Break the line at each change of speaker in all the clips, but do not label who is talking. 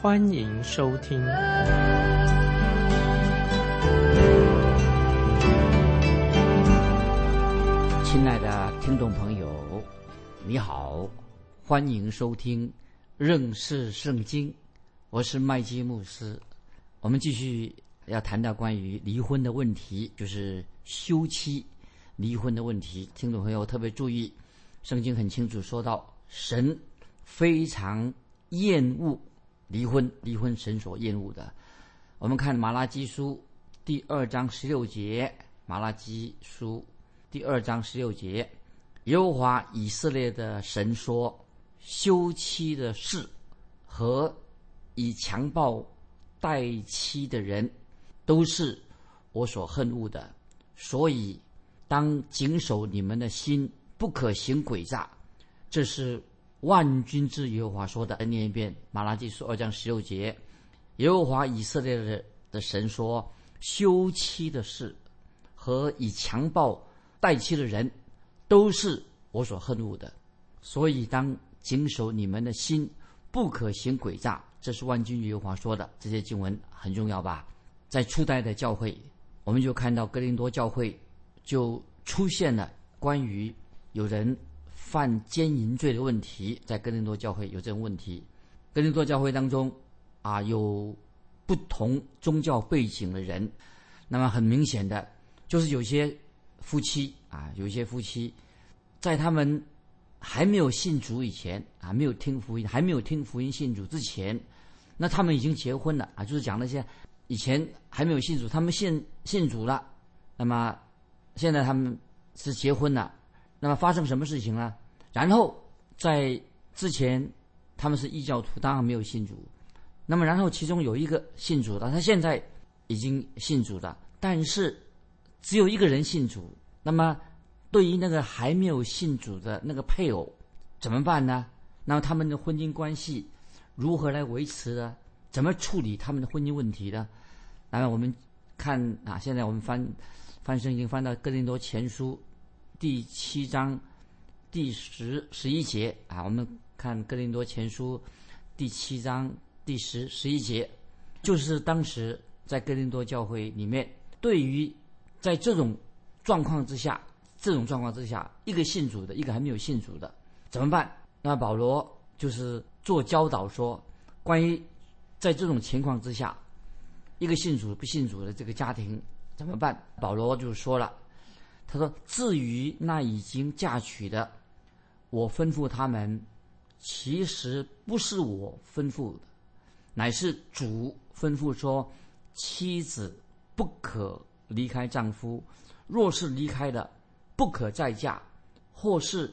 欢迎收听。
亲爱的听众朋友，你好，欢迎收听认识圣经，我是麦基牧师。我们继续要谈到关于离婚的问题，就是休妻。离婚的问题，听众朋友特别注意，圣经很清楚说到，神非常厌恶离婚，离婚神所厌恶的。我们看马拉基书第二章十六节，马拉基书第二章十六节，耶和华以色列的神说：休妻的事和以强暴待妻的人，都是我所恨恶的，所以。当谨守你们的心，不可行诡诈。这是万军之耶和华说的。再念一遍《马拉基书》二章十六节：耶和华以色列的的神说，休妻的事和以强暴待妻的人，都是我所恨恶的。所以当谨守你们的心，不可行诡诈。这是万军耶和华说的。这些经文很重要吧？在初代的教会，我们就看到哥林多教会。就出现了关于有人犯奸淫罪的问题，在哥林多教会有这种问题。哥林多教会当中啊，有不同宗教背景的人，那么很明显的，就是有些夫妻啊，有些夫妻，在他们还没有信主以前啊，没有听福音，还没有听福音信主之前，那他们已经结婚了啊，就是讲那些以前还没有信主，他们信信主了，那么。现在他们是结婚了，那么发生什么事情了？然后在之前他们是异教徒，当然没有信主。那么然后其中有一个信主的，他现在已经信主了，但是只有一个人信主。那么对于那个还没有信主的那个配偶怎么办呢？那么他们的婚姻关系如何来维持呢？怎么处理他们的婚姻问题呢？那么我们看啊，现在我们翻。翻圣经翻到哥林多前书第七章第十十一节啊，我们看哥林多前书第七章第十十一节，就是当时在哥林多教会里面，对于在这种状况之下，这种状况之下，一个信主的，一个还没有信主的，怎么办？那保罗就是做教导说，关于在这种情况之下，一个信主不信主的这个家庭。怎么办？保罗就说了，他说：“至于那已经嫁娶的，我吩咐他们，其实不是我吩咐的，乃是主吩咐说，妻子不可离开丈夫，若是离开的，不可再嫁，或是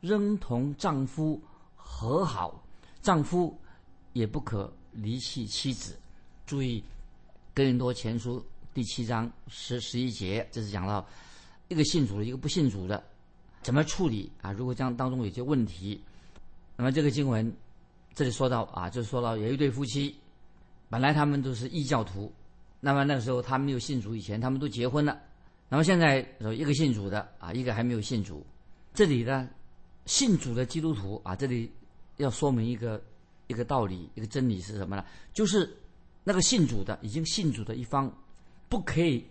仍同丈夫和好，丈夫也不可离弃妻子。”注意，《哥林多前书》。第七章十十一节，这是讲到一个信主的，一个不信主的，怎么处理啊？如果这样当中有些问题，那么这个经文这里说到啊，就说到有一对夫妻，本来他们都是异教徒，那么那个时候他们没有信主以前，他们都结婚了，那么现在有一个信主的啊，一个还没有信主，这里呢，信主的基督徒啊，这里要说明一个一个道理，一个真理是什么呢？就是那个信主的，已经信主的一方。不可以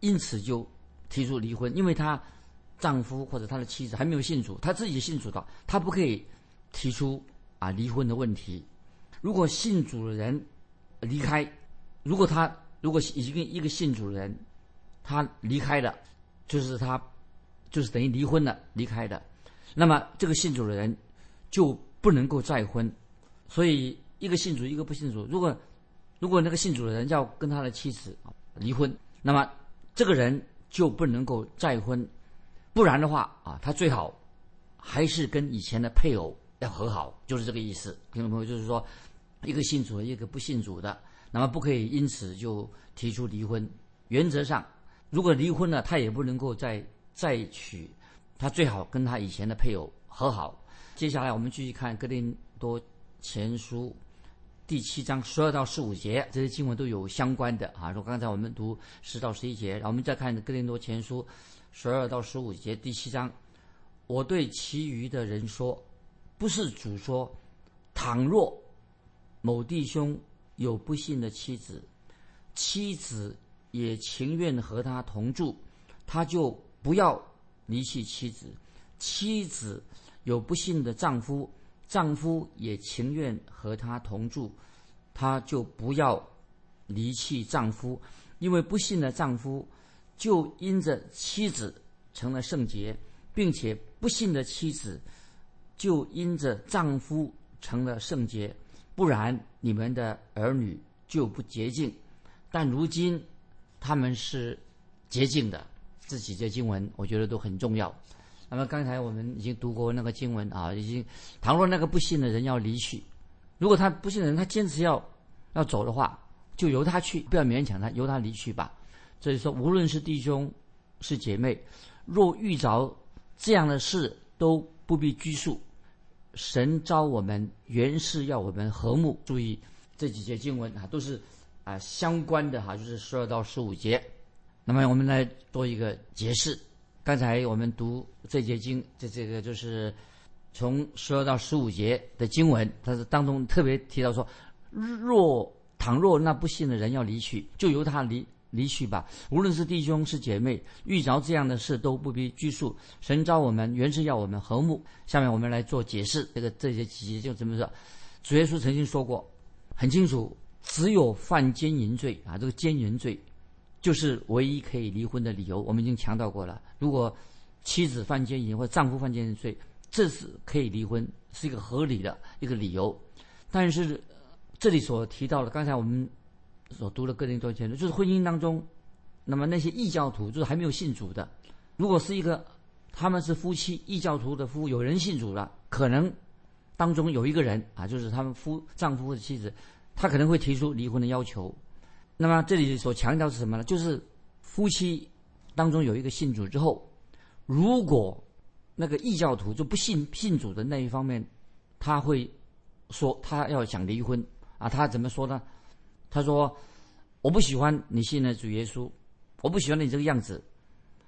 因此就提出离婚，因为她丈夫或者她的妻子还没有信主，她自己信主的，她不可以提出啊离婚的问题。如果信主的人离开，如果他如果已经一个信主的人他离开了，就是他就是等于离婚了离开的，那么这个信主的人就不能够再婚。所以一个信主一个不信主，如果如果那个信主的人要跟他的妻子。离婚，那么这个人就不能够再婚，不然的话啊，他最好还是跟以前的配偶要和好，就是这个意思。听众朋友，就是说，一个信主的，一个不信主的，那么不可以因此就提出离婚。原则上，如果离婚了，他也不能够再再娶，他最好跟他以前的配偶和好。接下来我们继续看《哥林多前书》第七章十二到十五节，这些经文都有相关的啊。说刚才我们读十到十一节，然后我们再看《哥林多前书》十二到十五节第七章。我对其余的人说，不是主说，倘若某弟兄有不幸的妻子，妻子也情愿和他同住，他就不要离弃妻子；妻子有不幸的丈夫，丈夫也情愿和他同住，她就不要离弃丈夫，因为不幸的丈夫就因着妻子成了圣洁，并且不幸的妻子就因着丈夫成了圣洁，不然你们的儿女就不洁净。但如今他们是洁净的。这几节经文我觉得都很重要。那么刚才我们已经读过那个经文啊，已经倘若那个不幸的人要离去，如果他不幸的人他坚持要要走的话，就由他去，不要勉强他，由他离去吧。所以说，无论是弟兄是姐妹，若遇着这样的事，都不必拘束。神召我们原是要我们和睦。注意这几节经文啊，都是啊相关的哈，就是十二到十五节。那么我们来做一个解释。刚才我们读这节经，这这个就是从十二到十五节的经文，它是当中特别提到说，若倘若那不信的人要离去，就由他离离去吧。无论是弟兄是姐妹，遇着这样的事都不必拘束。神召我们原是要我们和睦。下面我们来做解释，这个这些几节就这么说。主耶稣曾经说过，很清楚，只有犯奸淫罪啊，这个奸淫罪。就是唯一可以离婚的理由，我们已经强调过了。如果妻子犯奸淫或丈夫犯奸淫罪，这是可以离婚，是一个合理的一个理由。但是这里所提到的，刚才我们所读的个人多前就是婚姻当中，那么那些异教徒就是还没有信主的，如果是一个他们是夫妻，异教徒的夫有人信主了，可能当中有一个人啊，就是他们夫丈夫或者妻子，他可能会提出离婚的要求。那么这里所强调是什么呢？就是夫妻当中有一个信主之后，如果那个异教徒就不信信主的那一方面，他会说他要想离婚啊，他怎么说呢？他说我不喜欢你信的主耶稣，我不喜欢你这个样子。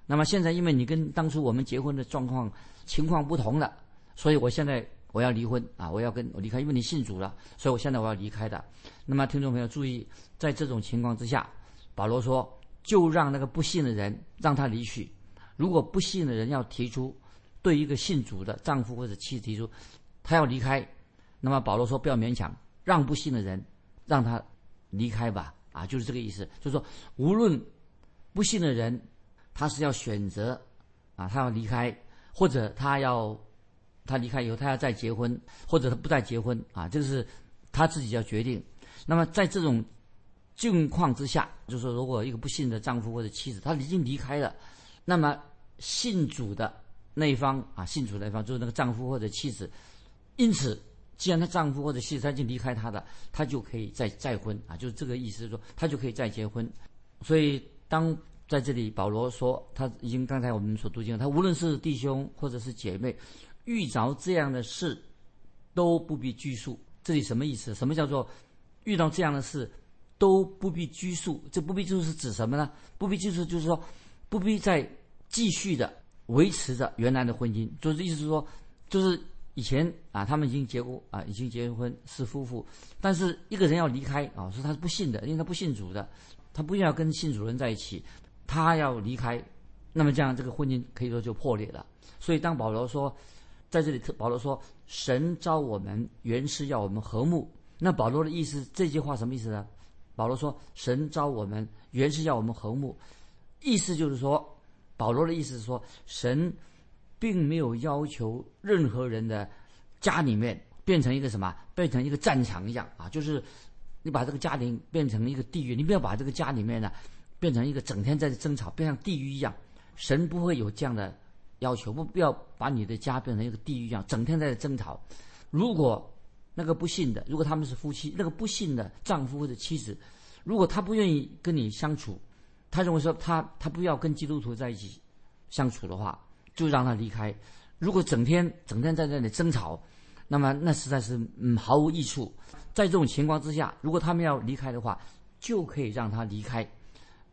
那么现在因为你跟当初我们结婚的状况情况不同了，所以我现在我要离婚啊，我要跟我离开，因为你信主了，所以我现在我要离开的。那么听众朋友注意。在这种情况之下，保罗说：“就让那个不信的人让他离去。如果不信的人要提出对一个信主的丈夫或者妻子提出他要离开，那么保罗说不要勉强，让不信的人让他离开吧。啊，就是这个意思。就是说，无论不信的人他是要选择啊，他要离开，或者他要他离开以后他要再结婚，或者他不再结婚啊，这个是他自己要决定。那么在这种境况之下，就是说，如果一个不幸的丈夫或者妻子，他已经离开了，那么信主的那一方啊，信主那一方就是那个丈夫或者妻子。因此，既然他丈夫或者妻子他已经离开他的，他就可以再再婚啊，就是这个意思，说他就可以再结婚。所以，当在这里保罗说他已经刚才我们所读经，他无论是弟兄或者是姐妹，遇着这样的事都不必拘束。这里什么意思？什么叫做遇到这样的事？都不必拘束，这不必拘束是指什么呢？不必拘束就是说，不必再继续的维持着原来的婚姻，就是意思是说，就是以前啊，他们已经结过啊，已经结婚是夫妇，但是一个人要离开啊，说他是不信的，因为他不信主的，他不要跟信主人在一起，他要离开，那么这样这个婚姻可以说就破裂了。所以当保罗说在这里，保罗说神召我们原是要我们和睦，那保罗的意思这句话什么意思呢？保罗说：“神召我们，原是要我们和睦。”意思就是说，保罗的意思是说，神并没有要求任何人的家里面变成一个什么，变成一个战场一样啊！就是你把这个家庭变成一个地狱，你不要把这个家里面呢变成一个整天在争吵，变成地狱一样。神不会有这样的要求，不不要把你的家变成一个地狱一样，整天在争吵。如果那个不信的，如果他们是夫妻，那个不信的丈夫或者妻子，如果他不愿意跟你相处，他认为说他他不要跟基督徒在一起相处的话，就让他离开。如果整天整天在那里争吵，那么那实在是嗯毫无益处。在这种情况之下，如果他们要离开的话，就可以让他离开。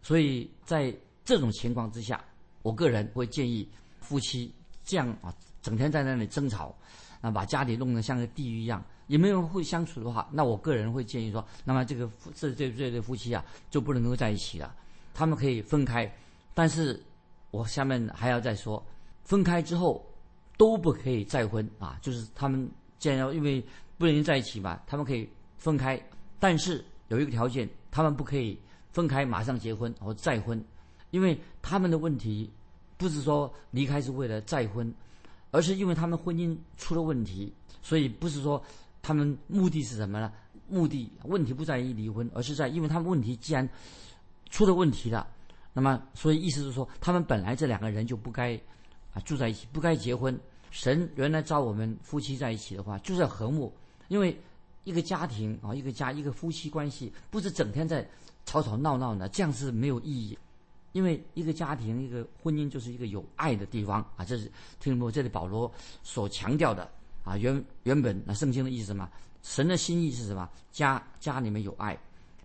所以在这种情况之下，我个人会建议夫妻这样啊，整天在那里争吵，啊，把家里弄得像个地狱一样，也没有人会相处的话，那我个人会建议说，那么这个这这这对夫妻啊，就不能够在一起了。他们可以分开，但是我下面还要再说，分开之后都不可以再婚啊，就是他们既然要因为不能在一起嘛，他们可以分开，但是有一个条件，他们不可以分开马上结婚或再婚，因为他们的问题不是说离开是为了再婚，而是因为他们婚姻出了问题，所以不是说他们目的是什么呢？目的问题不在于离婚，而是在因为他们问题既然。出了问题了，那么所以意思是说，他们本来这两个人就不该啊住在一起，不该结婚。神原来招我们夫妻在一起的话，就是要和睦，因为一个家庭啊，一个家，一个夫妻关系，不是整天在吵吵闹闹的，这样是没有意义。因为一个家庭，一个婚姻就是一个有爱的地方啊，这是听不？这里保罗所强调的啊，原原本那圣经的意思嘛，神的心意是什么？家家里面有爱。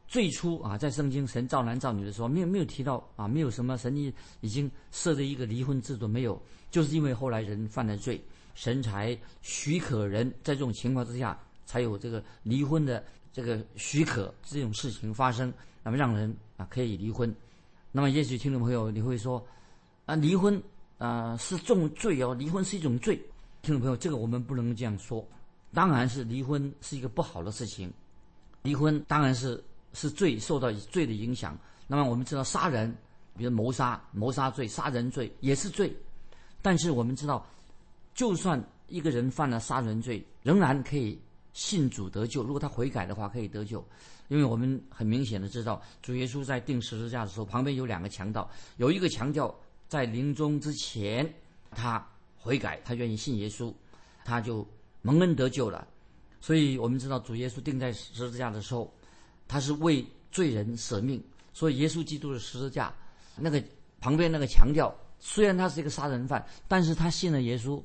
最初啊，在圣经神造男造女的时候，没有没有提到啊，没有什么神已已经设置一个离婚制度，没有，就是因为后来人犯了罪，神才许可人在这种情况之下，才有这个离婚的这个许可这种事情发生，那么让人啊可以离婚。那么也许听众朋友你会说，啊离婚啊是重罪哦，离婚是一种罪。听众朋友，这个我们不能这样说，当然是离婚是一个不好的事情，离婚当然是。是罪受到罪的影响。那么我们知道杀人，比如谋杀、谋杀罪、杀人罪也是罪。但是我们知道，就算一个人犯了杀人罪，仍然可以信主得救。如果他悔改的话，可以得救。因为我们很明显的知道，主耶稣在钉十字架的时候，旁边有两个强盗，有一个强盗在临终之前，他悔改，他愿意信耶稣，他就蒙恩得救了。所以我们知道，主耶稣钉在十字架的时候。他是为罪人舍命，所以耶稣基督的十字架，那个旁边那个强调，虽然他是一个杀人犯，但是他信了耶稣，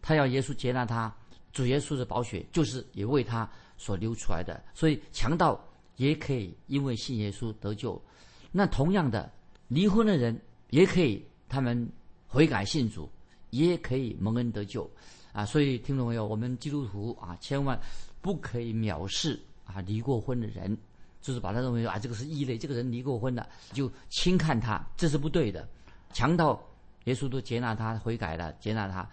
他要耶稣接纳他，主耶稣的宝血就是也为他所流出来的，所以强盗也可以因为信耶稣得救。那同样的，离婚的人也可以，他们悔改信主，也可以蒙恩得救啊！所以听众朋友，我们基督徒啊，千万不可以藐视啊离过婚的人。就是把他认为啊，这个是异类，这个人离过婚的，就轻看他，这是不对的。强盗，耶稣都接纳他，悔改了，接纳他。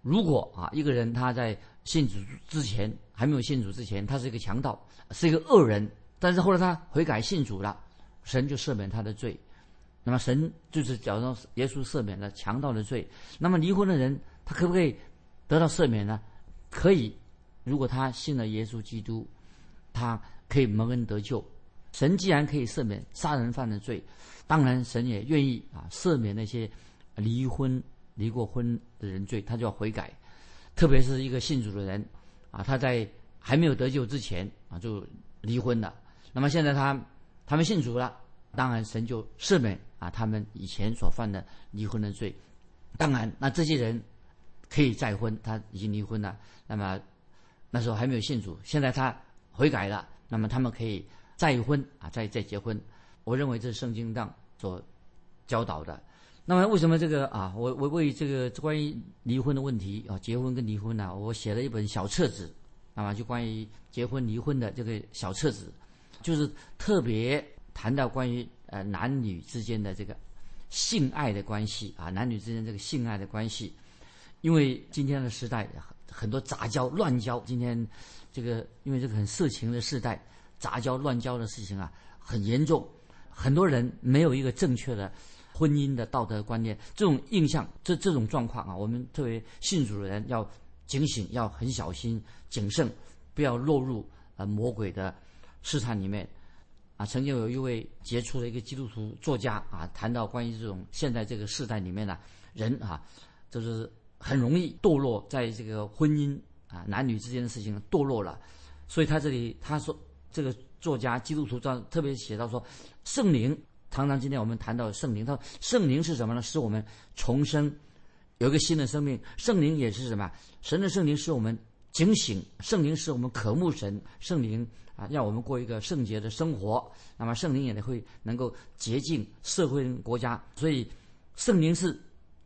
如果啊，一个人他在信主之前还没有信主之前，他是一个强盗，是一个恶人，但是后来他悔改信主了，神就赦免他的罪。那么神就是假装耶稣赦免了强盗的罪，那么离婚的人他可不可以得到赦免呢？可以，如果他信了耶稣基督，他。可以蒙恩得救，神既然可以赦免杀人犯的罪，当然神也愿意啊赦免那些离婚离过婚的人罪，他就要悔改。特别是一个信主的人啊，他在还没有得救之前啊就离婚了，那么现在他他们信主了，当然神就赦免啊他们以前所犯的离婚的罪。当然，那这些人可以再婚，他已经离婚了，那么那时候还没有信主，现在他悔改了。那么他们可以再婚啊，再再结婚。我认为这是圣经上所教导的。那么为什么这个啊？我我为这个关于离婚的问题啊，结婚跟离婚呢，我写了一本小册子。那么就关于结婚离婚的这个小册子，就是特别谈到关于呃男女之间的这个性爱的关系啊，男女之间这个性爱的关系。因为今天的时代很多杂交乱交，今天。这个因为这个很色情的时代，杂交乱交的事情啊很严重，很多人没有一个正确的婚姻的道德观念，这种印象，这这种状况啊，我们作为信主的人要警醒，要很小心谨慎，不要落入呃魔鬼的试探里面。啊，曾经有一位杰出的一个基督徒作家啊，谈到关于这种现在这个时代里面呢，人啊，就是很容易堕落在这个婚姻。啊，男女之间的事情堕落了，所以他这里他说这个作家基督徒传特别写到说，圣灵常常今天我们谈到圣灵，他说圣灵是什么呢？使我们重生，有一个新的生命。圣灵也是什么？神的圣灵使我们警醒，圣灵使我们渴慕神，圣灵啊让我们过一个圣洁的生活。那么圣灵也会能够洁净社会国家。所以圣灵是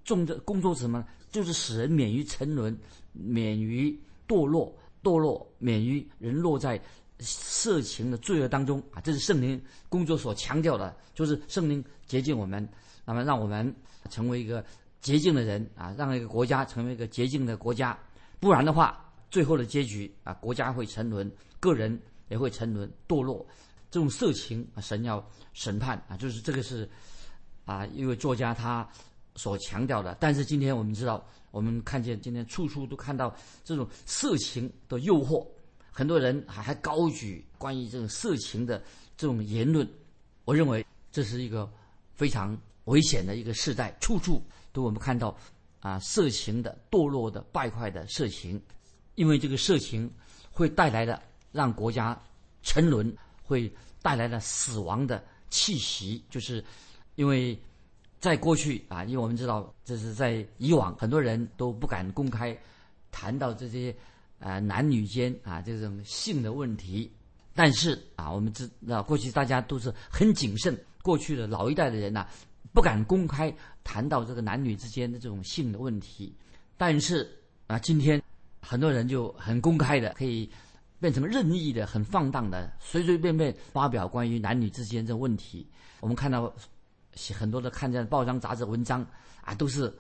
重的工作什么？就是使人免于沉沦，免于堕落，堕落免于人落在色情的罪恶当中啊！这是圣灵工作所强调的，就是圣灵洁净我们，那么让我们成为一个洁净的人啊，让一个国家成为一个洁净的国家。不然的话，最后的结局啊，国家会沉沦，个人也会沉沦堕落。这种色情，神要审判啊，就是这个是啊，一位作家他。所强调的，但是今天我们知道，我们看见今天处处都看到这种色情的诱惑，很多人还还高举关于这种色情的这种言论。我认为这是一个非常危险的一个时代，处处都我们看到啊色情的堕落的败坏的色情，因为这个色情会带来的让国家沉沦，会带来了死亡的气息，就是因为。在过去啊，因为我们知道，这是在以往，很多人都不敢公开谈到这些啊男女间啊这种性的问题。但是啊，我们知道过去大家都是很谨慎，过去的老一代的人呐，不敢公开谈到这个男女之间的这种性的问题。但是啊，今天很多人就很公开的，可以变成任意的、很放荡的，随随便便发表关于男女之间这问题。我们看到。很多的看见报章杂志文章啊，都是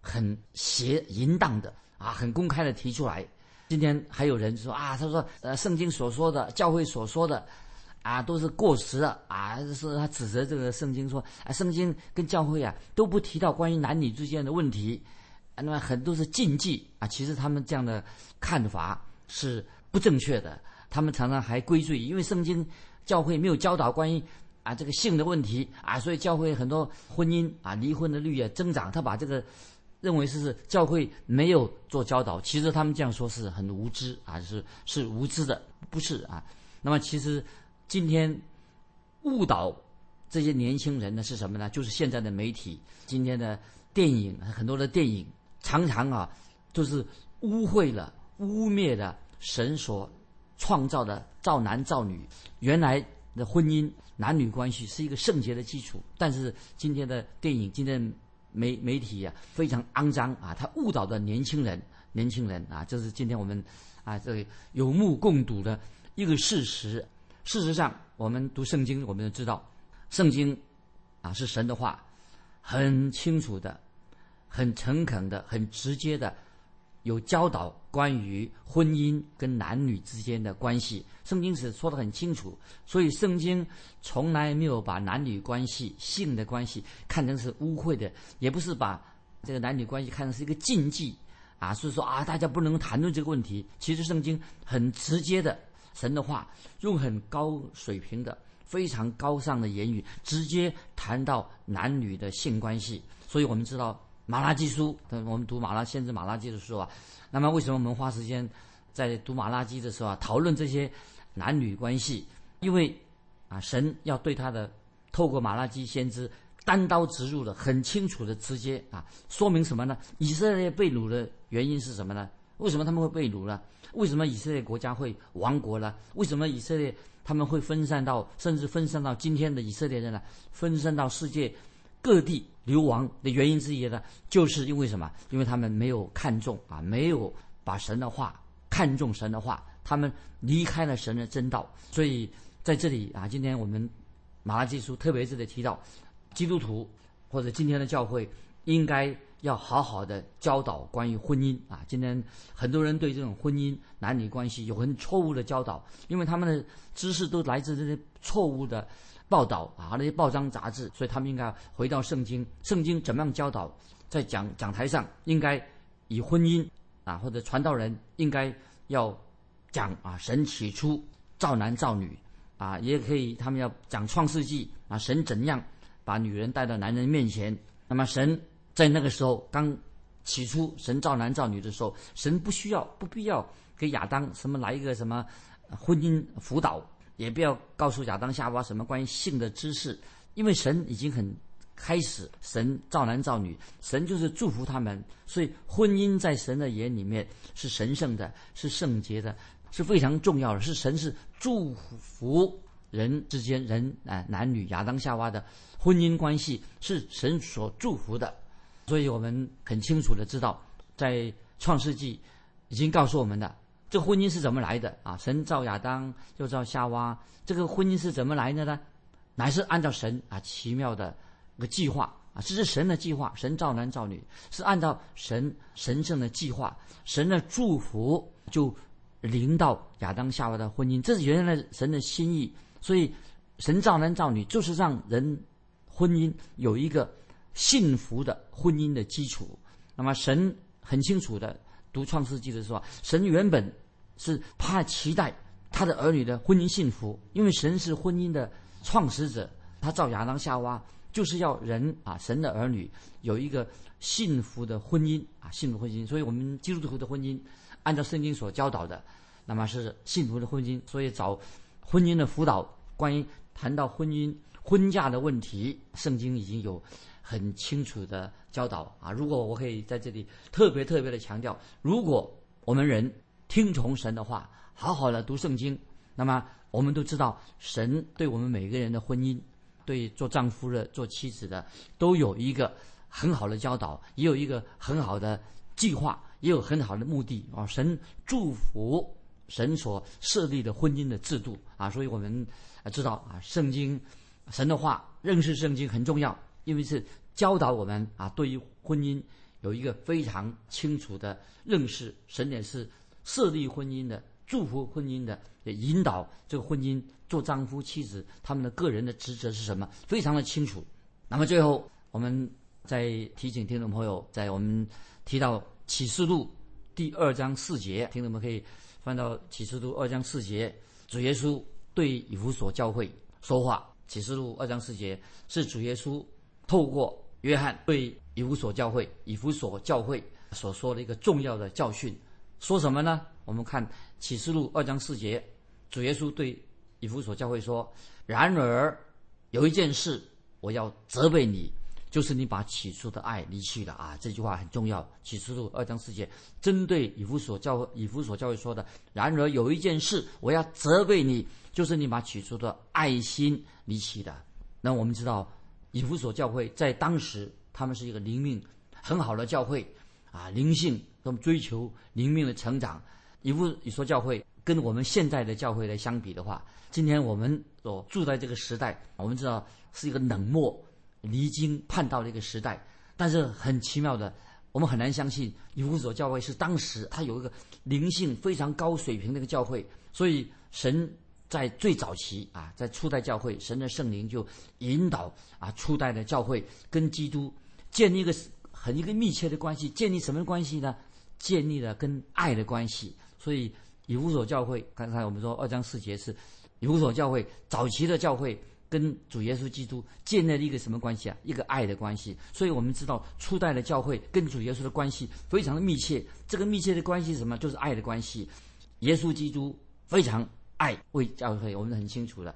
很邪淫荡的啊，很公开的提出来。今天还有人说啊，他说呃，圣经所说的、教会所说的啊，都是过时了啊，是他指责这个圣经说啊，圣经跟教会啊都不提到关于男女之间的问题，那么很多是禁忌啊。其实他们这样的看法是不正确的，他们常常还归罪，因为圣经教会没有教导关于。啊，这个性的问题啊，所以教会很多婚姻啊，离婚的率也增长。他把这个认为是教会没有做教导，其实他们这样说是很无知啊，是是无知的，不是啊。那么其实今天误导这些年轻人的是什么呢？就是现在的媒体，今天的电影很多的电影常常啊，就是污秽了、污蔑了神所创造的造男造女，原来。的婚姻男女关系是一个圣洁的基础，但是今天的电影、今天媒媒体啊非常肮脏啊，它误导的年轻人，年轻人啊，这是今天我们啊这个有目共睹的一个事实。事实上，我们读圣经，我们都知道，圣经啊是神的话，很清楚的、很诚恳的、很直接的。有教导关于婚姻跟男女之间的关系，圣经是说的很清楚，所以圣经从来没有把男女关系、性的关系看成是污秽的，也不是把这个男女关系看成是一个禁忌啊，所以说啊，大家不能谈论这个问题。其实圣经很直接的，神的话用很高水平的、非常高尚的言语，直接谈到男女的性关系，所以我们知道。马拉基书，我们读马拉先知马拉基的时候啊，那么为什么我们花时间在读马拉基的时候啊，讨论这些男女关系？因为啊，神要对他的透过马拉基先知单刀直入的、很清楚的、直接啊，说明什么呢？以色列被掳的原因是什么呢？为什么他们会被掳呢？为什么以色列国家会亡国呢？为什么以色列他们会分散到，甚至分散到今天的以色列人呢？分散到世界？各地流亡的原因之一呢，就是因为什么？因为他们没有看重啊，没有把神的话看重神的话，他们离开了神的真道。所以在这里啊，今天我们马拉基书特别是的提到，基督徒或者今天的教会应该要好好的教导关于婚姻啊。今天很多人对这种婚姻男女关系有很错误的教导，因为他们的知识都来自这些错误的。报道啊，那些报章杂志，所以他们应该回到圣经。圣经怎么样教导？在讲讲台上，应该以婚姻啊，或者传道人应该要讲啊，神起初造男造女啊，也可以他们要讲创世纪啊，神怎样把女人带到男人面前。那么神在那个时候刚起初神造男造女的时候，神不需要不必要给亚当什么来一个什么婚姻辅导，也不要告诉亚当夏娃什么关于性的知识，因为神已经很开始，神造男造女，神就是祝福他们，所以婚姻在神的眼里面是神圣的，是圣洁的，是非常重要的，是神是祝福人之间人啊男女亚当夏娃的婚姻关系是神所祝福的，所以我们很清楚的知道，在创世纪已经告诉我们的。这个婚姻是怎么来的啊？神造亚当，又造夏娃，这个婚姻是怎么来的呢？乃是按照神啊奇妙的一个计划啊，这是神的计划。神造男造女，是按照神神圣的计划，神的祝福就临到亚当夏娃的婚姻，这是原来神的心意。所以，神造男造女，就是让人婚姻有一个幸福的婚姻的基础。那么，神很清楚的。读创世纪的时候，神原本是怕期待他的儿女的婚姻幸福，因为神是婚姻的创始者，他造亚当夏娃就是要人啊，神的儿女有一个幸福的婚姻啊，幸福婚姻。所以我们基督徒的婚姻，按照圣经所教导的，那么是幸福的婚姻。所以找婚姻的辅导，关于谈到婚姻婚嫁的问题，圣经已经有。很清楚的教导啊！如果我可以在这里特别特别的强调，如果我们人听从神的话，好好的读圣经，那么我们都知道神对我们每个人的婚姻，对做丈夫的、做妻子的，都有一个很好的教导，也有一个很好的计划，也有很好的目的啊！神祝福神所设立的婚姻的制度啊！所以我们知道啊，圣经神的话，认识圣经很重要，因为是。教导我们啊，对于婚姻有一个非常清楚的认识。神也是设立婚姻的，祝福婚姻的，也引导这个婚姻做丈夫妻子他们的个人的职责是什么，非常的清楚。那么最后，我们再提醒听众朋友，在我们提到启示录第二章四节，听众们可以翻到启示录二章四节，主耶稣对以弗所教会说话。启示录二章四节是主耶稣。透过约翰对以弗所教会、以弗所教会所说的一个重要的教训，说什么呢？我们看启示录二章四节，主耶稣对以弗所教会说：“然而有一件事，我要责备你，就是你把起初的爱离弃了啊！”这句话很重要。起初的二章世界针对以弗所教、以弗所教会说的：“然而有一件事，我要责备你，就是你把起初的爱心离弃的。”那我们知道。以弗所教会在当时，他们是一个灵命很好的教会，啊，灵性都追求灵命的成长。以弗所教会跟我们现在的教会来相比的话，今天我们所住在这个时代，我们知道是一个冷漠、离经叛道的一个时代。但是很奇妙的，我们很难相信以弗所教会是当时它有一个灵性非常高水平的一个教会。所以神。在最早期啊，在初代教会，神的圣灵就引导啊，初代的教会跟基督建立一个很一个密切的关系。建立什么关系呢？建立了跟爱的关系。所以以弗所教会，刚才我们说二章四节是以弗所教会早期的教会跟主耶稣基督建立了一个什么关系啊？一个爱的关系。所以我们知道初代的教会跟主耶稣的关系非常的密切。这个密切的关系是什么？就是爱的关系。耶稣基督非常。爱为教会，我们很清楚的，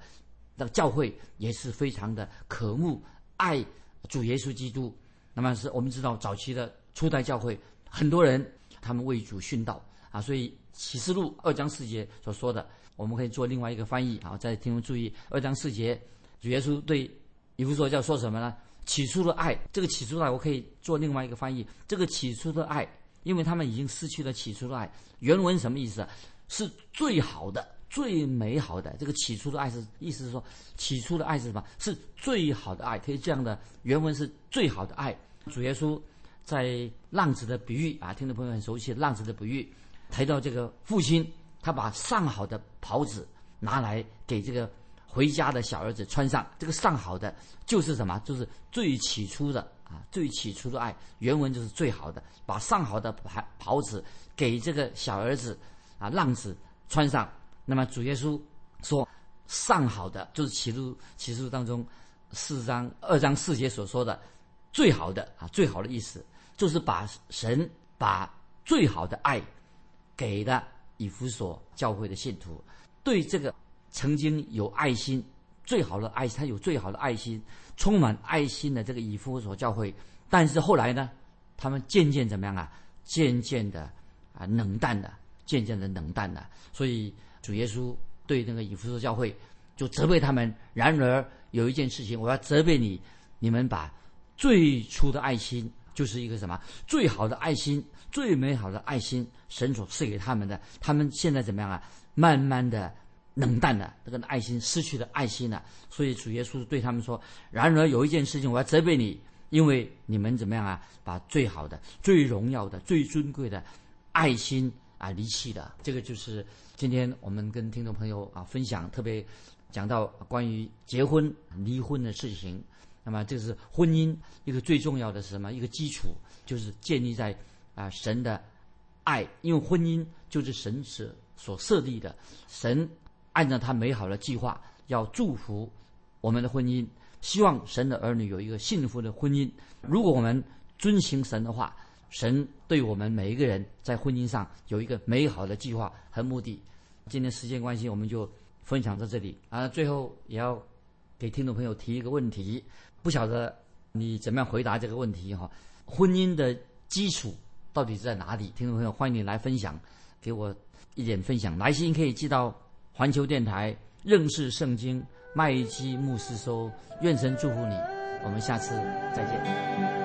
那教会也是非常的渴慕爱主耶稣基督。那么是我们知道早期的初代教会，很多人他们为主殉道啊，所以启示录二章四节所说的，我们可以做另外一个翻译啊。在听众注意，二章四节，主耶稣对以弗所教说什么呢？起初的爱，这个起初的爱，我可以做另外一个翻译。这个起初的爱，因为他们已经失去了起初的爱。原文什么意思？是最好的。最美好的这个起初的爱是，意思是说，起初的爱是什么？是最好的爱，可以这样的原文是最好的爱。主耶稣在浪子的比喻啊，听众朋友很熟悉浪子的比喻，提到这个父亲，他把上好的袍子拿来给这个回家的小儿子穿上。这个上好的就是什么？就是最起初的啊，最起初的爱。原文就是最好的，把上好的袍袍子给这个小儿子啊，浪子穿上。那么主耶稣说：“上好的就是启示启示录当中四章二章四节所说的最好的啊，最好的意思就是把神把最好的爱给了以弗所教会的信徒。对这个曾经有爱心、最好的爱，他有最好的爱心，充满爱心的这个以弗所教会。但是后来呢，他们渐渐怎么样啊？渐渐的啊冷淡了，渐渐的冷淡了。所以主耶稣对那个以弗所教会就责备他们。然而有一件事情，我要责备你：你们把最初的爱心，就是一个什么最好的爱心、最美好的爱心，神所赐给他们的，他们现在怎么样啊？慢慢的冷淡的，这个爱心失去了爱心了。所以主耶稣对他们说：然而有一件事情，我要责备你。因为你们怎么样啊？把最好的、最荣耀的、最尊贵的爱心啊离弃了。这个就是今天我们跟听众朋友啊分享，特别讲到关于结婚、离婚的事情。那么这是婚姻一个最重要的是什么？一个基础就是建立在啊神的爱，因为婚姻就是神所所设立的。神按照他美好的计划要祝福我们的婚姻。希望神的儿女有一个幸福的婚姻。如果我们遵行神的话，神对我们每一个人在婚姻上有一个美好的计划和目的。今天时间关系，我们就分享到这里啊。最后也要给听众朋友提一个问题，不晓得你怎么样回答这个问题哈？婚姻的基础到底在哪里？听众朋友，欢迎你来分享，给我一点分享。来信可以寄到环球电台认识圣经。麦基牧师说：“愿神祝福你，我们下次再见。”